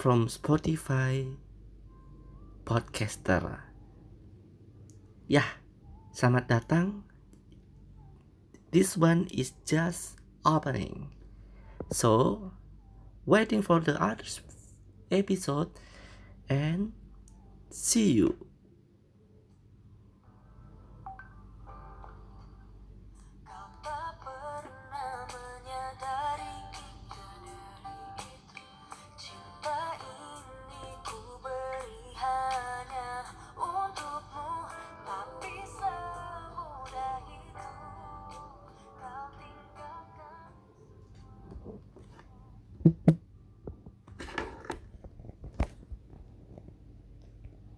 from Spotify Podcaster. Ya, selamat datang. This one is just opening. So, waiting for the other episode and see you.